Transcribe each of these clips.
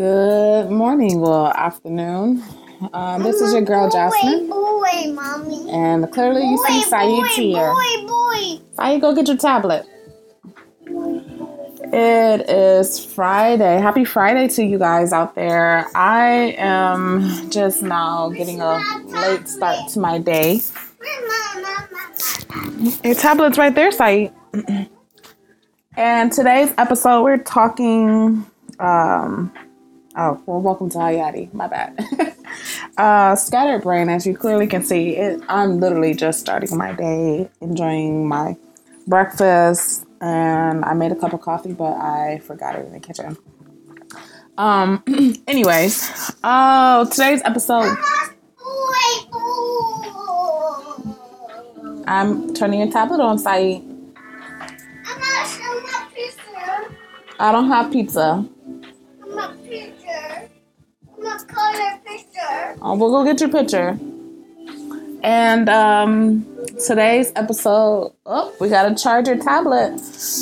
Good morning, well, afternoon. Um, this is your girl Jasmin, Boy, boy, mommy. and clearly you see Sayyid's here. Boy, boy. Sayyid, go get your tablet. It is Friday. Happy Friday to you guys out there. I am just now getting a late start to my day. Your tablet's right there, Sayyid. And today's episode, we're talking. Um, oh, well, welcome to Hayati. My bad. uh, scattered brain, as you clearly can see, it, I'm literally just starting my day, enjoying my breakfast, and I made a cup of coffee, but I forgot it in the kitchen. Um. Anyways, oh, today's episode. I'm turning your tablet on, Sayyid. I'm not showing. I don't have pizza. Oh, we'll go get your picture. And um, today's episode, oh, we got to charge your tablet.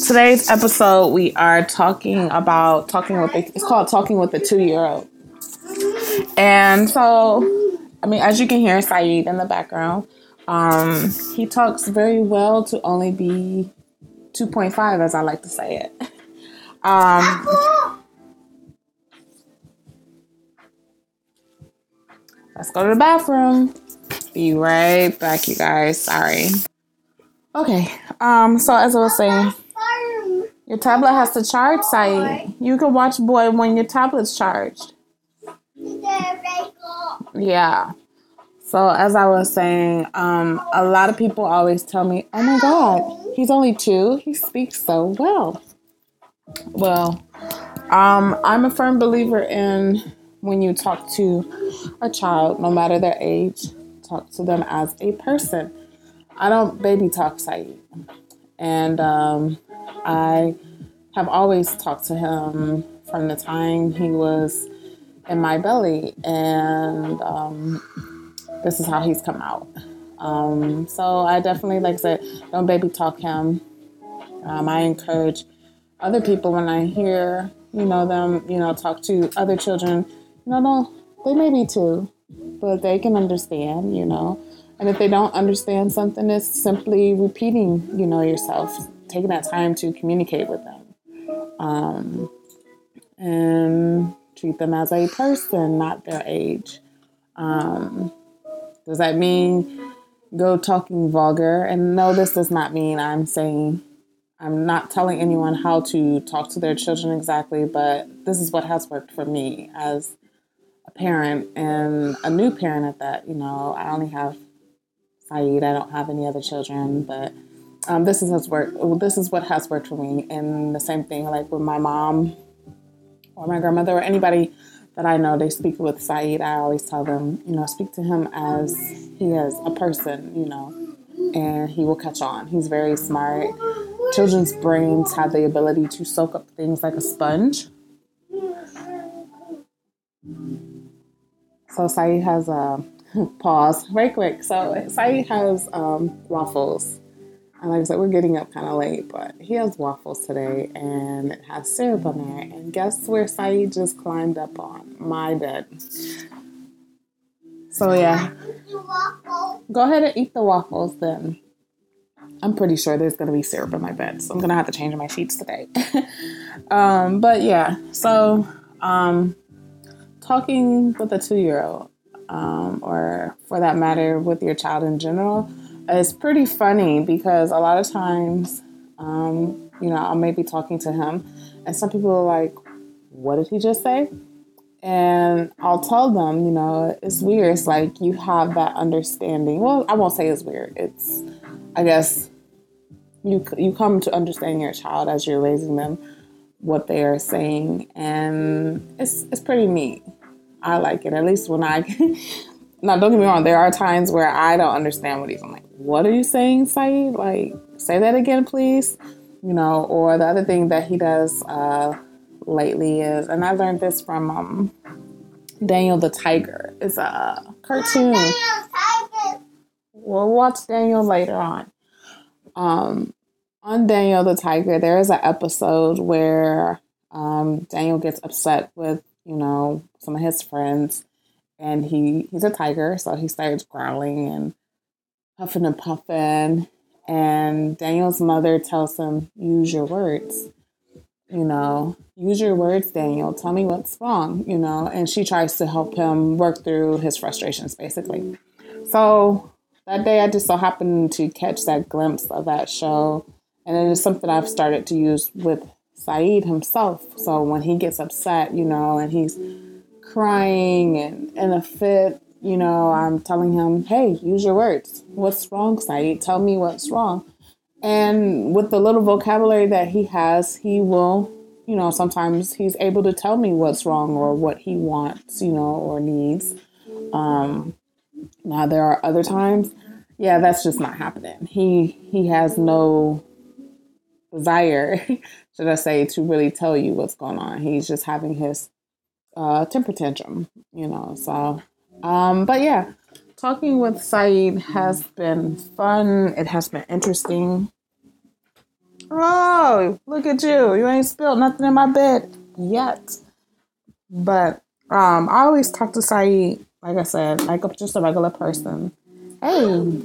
Today's episode, we are talking about talking with the, it's called Talking with the Two Year Old. And so, I mean, as you can hear Sayyid in the background, um, he talks very well to only be 2.5, as I like to say it. Um, Let's go to the bathroom. Be right back, you guys. Sorry. Okay. Um. So as I was saying, your tablet has to charge, Sayyid. You can watch Boy when your tablet's charged. Yeah. So as I was saying, um, a lot of people always tell me, "Oh my God, he's only two. He speaks so well." Well, um, I'm a firm believer in when you talk to a child, no matter their age, talk to them as a person. I don't baby talk Sayyid, and um, I have always talked to him from the time he was in my belly, and um, this is how he's come out. Um, so I definitely, like I said, don't baby talk him. Um, I encourage other people when I hear, you know, them, you know, talk to other children, know, no, they may be two, but they can understand, you know. And if they don't understand something, it's simply repeating, you know, yourself, taking that time to communicate with them. Um, and treat them as a person, not their age. Um, does that mean go talking vulgar? And no, this does not mean I'm saying I'm not telling anyone how to talk to their children exactly, but this is what has worked for me as parent and a new parent at that. You know, I only have Sayyid, I don't have any other children, but um, this is has worked. This is what has worked for me. And the same thing, like with my mom or my grandmother or anybody that I know, they speak with Sayyid. I always tell them, you know, speak to him as he is a person, you know, and he will catch on. He's very smart. Children's brains have the ability to soak up things like a sponge. So Sayyid has a pause, very quick. So Sayyid has um, waffles. And like I said, we're getting up kind of late, but he has waffles today and it has syrup on there. And guess where Sayyid just climbed up on? My bed. So yeah, go ahead and eat the waffles then. I'm pretty sure there's gonna be syrup in my bed, so I'm gonna have to change my sheets today. um, but yeah, so um, talking with a two year old, um, or for that matter, with your child in general, is pretty funny because a lot of times, um, you know, I may be talking to him, and some people are like, "What did he just say?" And I'll tell them, you know, it's weird. It's like you have that understanding. Well, I won't say it's weird. It's, I guess, you you come to understand your child as you're raising them, what they are saying, and it's it's pretty neat. I like it. At least when I, now don't get me wrong. There are times where I don't understand what he's. I'm like, what are you saying, Sayyid? Like, say that again, please. You know. Or the other thing that he does uh, lately is, and I learned this from um, Daniel the Tiger. It's a cartoon. Daniel, tiger. We'll watch Daniel later on. Um, on Daniel the Tiger, there is an episode where um, Daniel gets upset with you know, some of his friends, and he he's a tiger, so he starts growling and puffing and puffing. And Daniel's mother tells him, "Use your words." You know, use your words, Daniel. Tell me what's wrong. You know, and she tries to help him work through his frustrations, basically. So that day, I just so happened to catch that glimpse of that show, and it is something I've started to use with Sayyid himself. So when he gets upset, you know, and he's crying and in a fit, you know, I'm telling him, hey, use your words. What's wrong, Sayyid? Tell me what's wrong. And with the little vocabulary that he has, he will, you know, sometimes he's able to tell me what's wrong or what he wants, you know, or needs. Um, now there are other times, yeah, that's just not happening. He he has no desire, should I say, to really tell you what's going on. He's just having his uh, temper tantrum, you know. So, um, but yeah, talking with Sayyid has been fun. It has been interesting. Oh, look at you! You ain't spilled nothing in my bed yet. But um, I always talk to Sayyid, like I said, like just a regular person. Hey,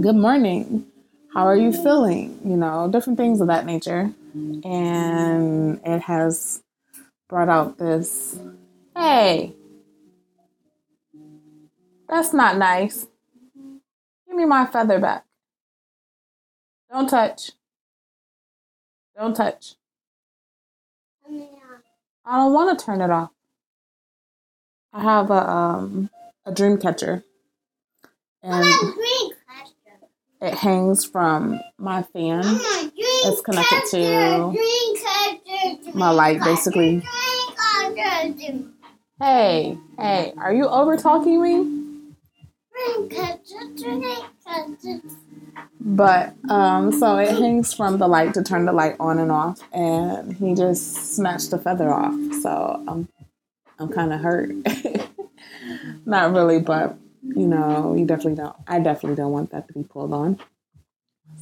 good morning. How are you feeling? You know, different things of that nature. And it has brought out this hey, that's not nice. Give me my feather back. Don't touch. Don't touch. I don't want to turn it off. I have a um a dream catcher, and it hangs from my fan. It's connected to my light, basically. Hey, hey, are you over talking me? But um, so it hangs from the light to turn the light on and off, and he just snatched the feather off. So I'm I'm kind of hurt. Not really, but you know, you definitely don't. I definitely don't want that to be pulled on.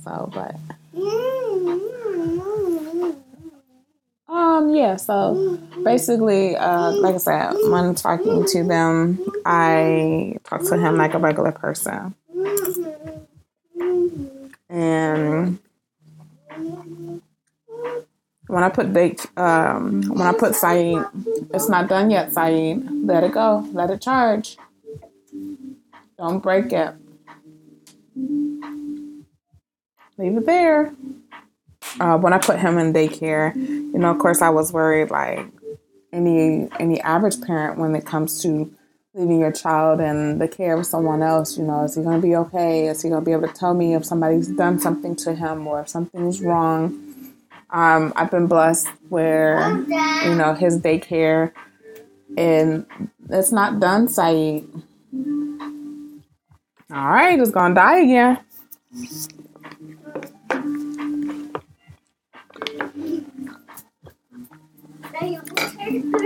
So, but um, yeah. So basically, uh, like I said, when talking to them, I talk to him like a regular person, and when I put date, um, when I put Sayyid, it's not done yet. Sayyid, let it go, let it charge. Don't break it. Leave it there. Uh, when I put him in daycare, you know, of course, I was worried like any any average parent when it comes to leaving your child in the care of someone else. You know, is he going to be okay? Is he going to be able to tell me if somebody's done something to him or if something's wrong? Um, I've been blessed where you know his daycare and it's not done, Sayyid. All right, it's gonna die again.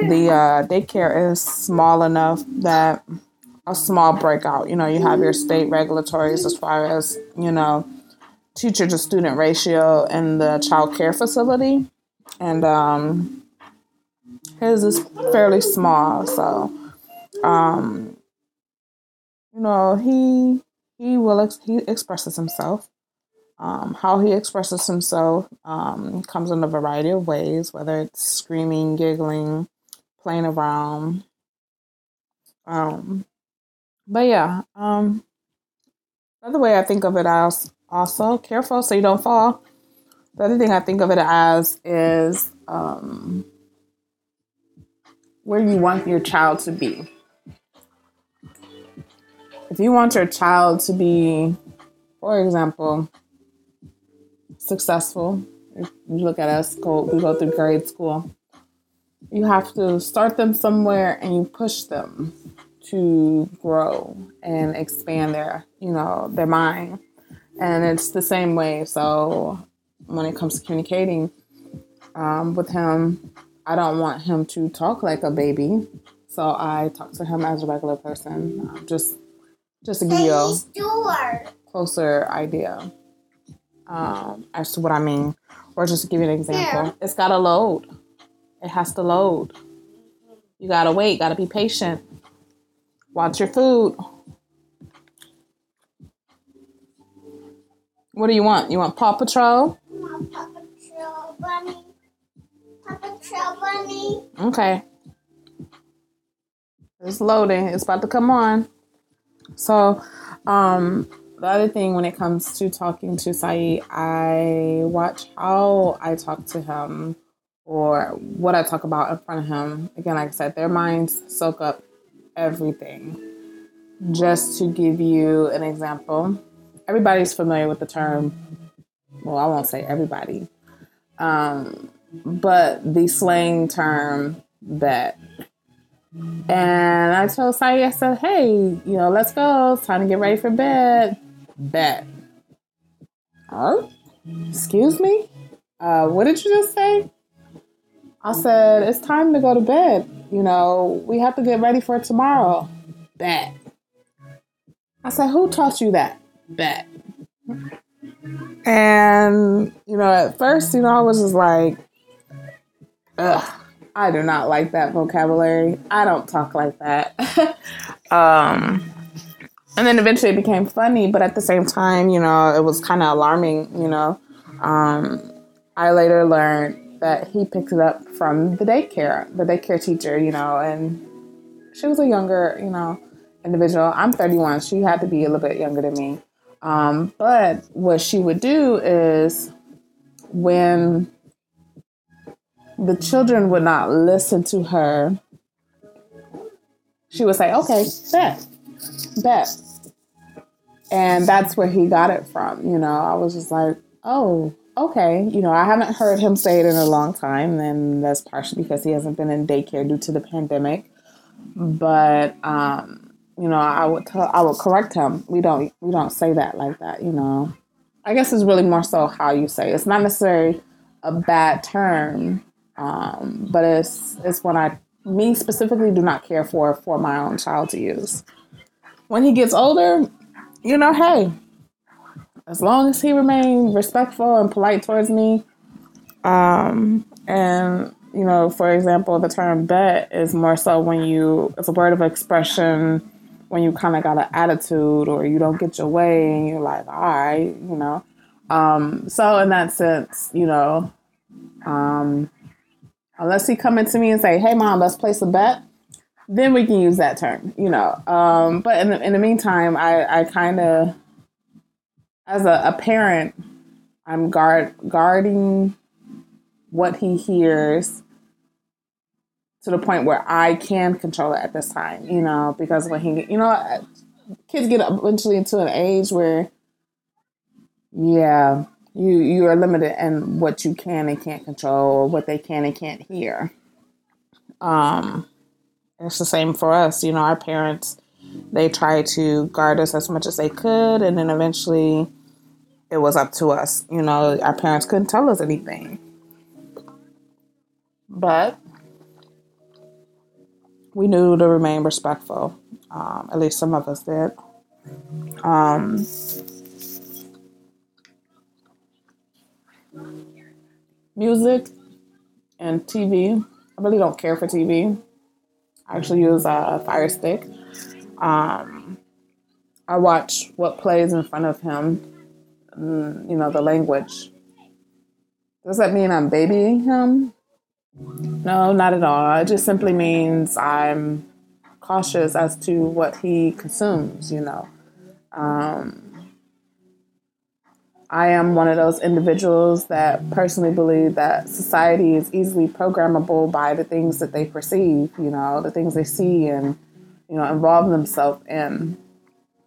The uh, daycare is small enough that a small breakout. You know, you have your state regulatories as far as you know teacher to student ratio in the child care facility, and um, his is fairly small. So, um, you know, he he will ex- he expresses himself. Um, how he expresses himself um, comes in a variety of ways, whether it's screaming, giggling, playing around. Um, but yeah, um, another way I think of it as also careful so you don't fall. The other thing I think of it as is um, where you want your child to be. If you want your child to be, for example, successful, you look at us, go, we go through grade school, you have to start them somewhere and you push them to grow and expand their, you know, their mind. And it's the same way. So when it comes to communicating um, with him, I don't want him to talk like a baby. So I talk to him as a regular person, um, just just to give you a closer idea um, as to what I mean, or just to give you an example. It's got to load. It has to load. You gotta wait, gotta be patient. Watch your food. What do you want? You want Paw Patrol? My Paw Patrol bunny. Paw Patrol bunny. Okay. It's loading. It's about to come on. So, um, the other thing when it comes to talking to Sayyid, I watch how I talk to him or what I talk about in front of him. Again, like I said, their minds soak up everything. Just to give you an example, everybody's familiar with the term, well, I won't say everybody, um, but the slang term bet. And I told Sayyid, I said, hey, you know, let's go. It's time to get ready for bed. Bet. Huh? Excuse me? Uh, what did you just say? I said, it's time to go to bed. You know, we have to get ready for tomorrow. Bet. I said, who taught you that? Bet. And, you know, at first, you know, I was just like, ugh, I do not like that vocabulary. I don't talk like that. um, and then eventually it became funny, but at the same time, you know, it was kind of alarming, you know. Um, I later learned that he picked it up from the daycare, the daycare teacher, you know, and she was a younger, you know, individual. I'm 31. She had to be a little bit younger than me. Um, but what she would do is when the children would not listen to her, she would say, okay, bet, bet. And that's where he got it from. You know, I was just like, oh, okay. You know, I haven't heard him say it in a long time, and that's partially because he hasn't been in daycare due to the pandemic. But um, you know, I would tell, I would correct him. We don't we don't say that like that. You know, I guess it's really more so how you say. It. It's not necessarily a bad term, um, but it's it's what I me specifically do not care for for my own child to use. When he gets older, you know, hey, as long as he remains respectful and polite towards me, um, and you know, for example, the term bet is more so when you it's a word of expression when you kind of got an attitude or you don't get your way and you're like, all right, you know. Um, so in that sense, you know, um, unless he come into me and say, "Hey, mom, let's place a bet," then we can use that term, you know. Um, but in the, in the meantime, I, I kind of, as a, a parent, I'm guard guarding what he hears to the point where I can control it at this time, you know, because when he, you know, kids get eventually into an age where, yeah, you you are limited in what you can and can't control, what they can and can't hear. Um, it's the same for us, you know. Our parents they tried to guard us as much as they could, and then eventually it was up to us. You know, our parents couldn't tell us anything, but we knew to remain respectful. Um, at least some of us did. Um, music and TV. I really don't care for TV. I actually use a Fire Stick. Um, I watch what plays in front of him. Mm, you know the language. Does that mean I'm babying him? No, not at all. It just simply means I'm cautious as to what he consumes. You know. Um, I am one of those individuals that personally believe that society is easily programmable by the things that they perceive, you know, the things they see and, you know, involve themselves in.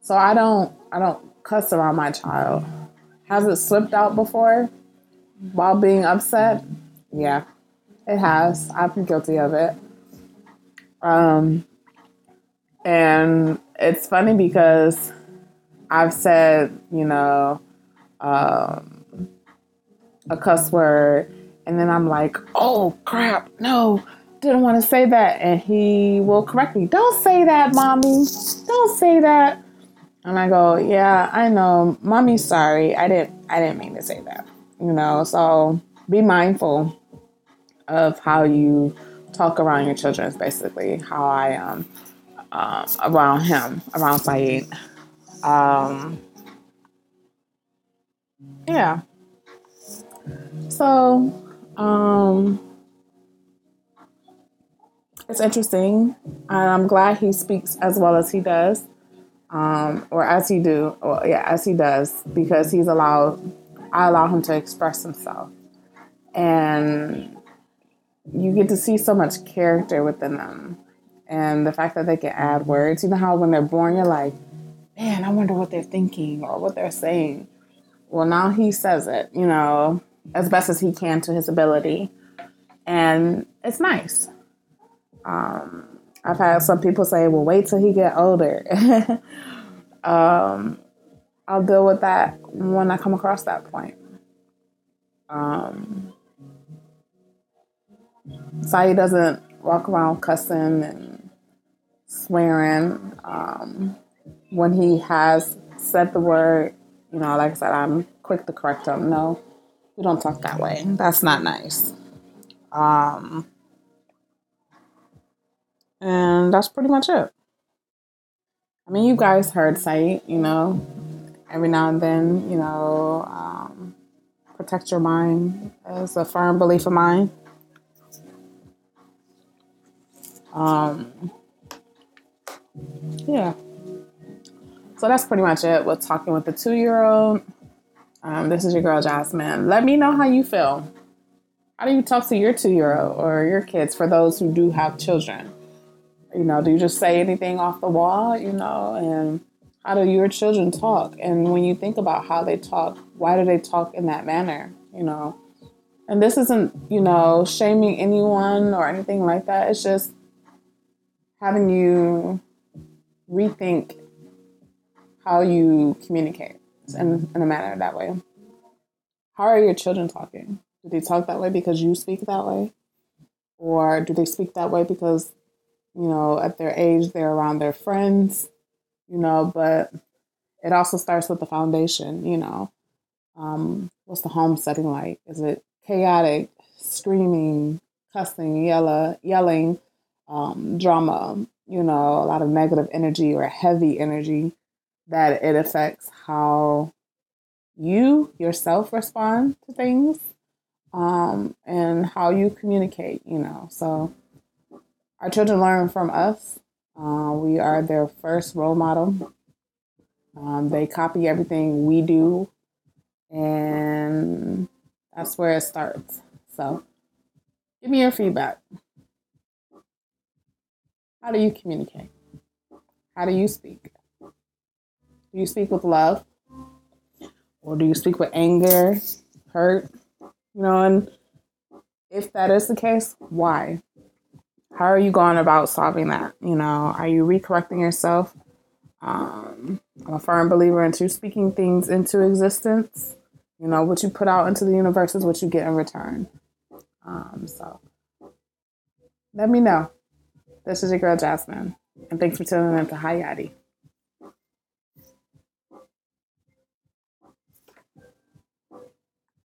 So I don't I don't cuss around my child. Has it slipped out before while being upset? Yeah, it has. I've been guilty of it. Um, and it's funny because I've said, you know, um, a cuss word, and then I'm like, oh crap, no, didn't want to say that, and he will correct me. Don't say that, mommy. Don't say that. And I go, yeah, I know, mommy, sorry. I didn't, I didn't mean to say that. You know, so be mindful of how you talk around your children is basically how I am um, around him, around Sayyid. Um, yeah. So, um, it's interesting. I'm glad he speaks as well as he does, um, or as he do, or yeah, as he does, because he's allowed. I allow him to express himself, and you get to see so much character within them, and the fact that they can add words. You know how when they're born, you're like, man, I wonder what they're thinking or what they're saying. Well, now he says it, you know, as best as he can to his ability, and it's nice um, I've had some people say, "Well, wait till he get older." um, I'll deal with that when I come across that point. Um, Sai doesn't walk around cussing and swearing. Um, when he has said the word, you know, like I said, I'm quick to correct them. No, we don't talk that way. That's not nice. Um, and that's pretty much it. I mean, you guys heard Sayyid, you know, every now and then, you know, um, protect your mind is a firm belief of mine. Um, yeah. So that's pretty much it with talking with the two year old. Um, this is your girl, Jasmin. Let me know how you feel. How do you talk to your two year old or your kids for those who do have children? You know, do you just say anything off the wall, you know, and how do your children talk? And when you think about how they talk, why do they talk in that manner, you know? And this isn't, you know, shaming anyone or anything like that. It's just having you rethink how you communicate in, in a manner that way. How are your children talking? Do they talk that way because you speak that way? Or do they speak that way because you know, at their age, they're around their friends, you know, but it also starts with the foundation, you know. Um, what's the home setting like? Is it chaotic, screaming, cussing, yella, yelling, um, drama, you know, a lot of negative energy or heavy energy that it affects how you yourself respond to things um, and how you communicate, you know. So our children learn from us. Uh, we are their first role model. Um, they copy everything we do, and that's where it starts. So, give me your feedback. How do you communicate? How do you speak? Do you speak with love? Or do you speak with anger, hurt? You know, and if that is the case, why? how are you going about solving that? You know, are you recorrecting yourself? Um, I'm a firm believer into speaking things into existence. You know, what you put out into the universe is what you get in return. Um, so let me know. This is your girl Jasmin, and thanks for tuning in to Hayati.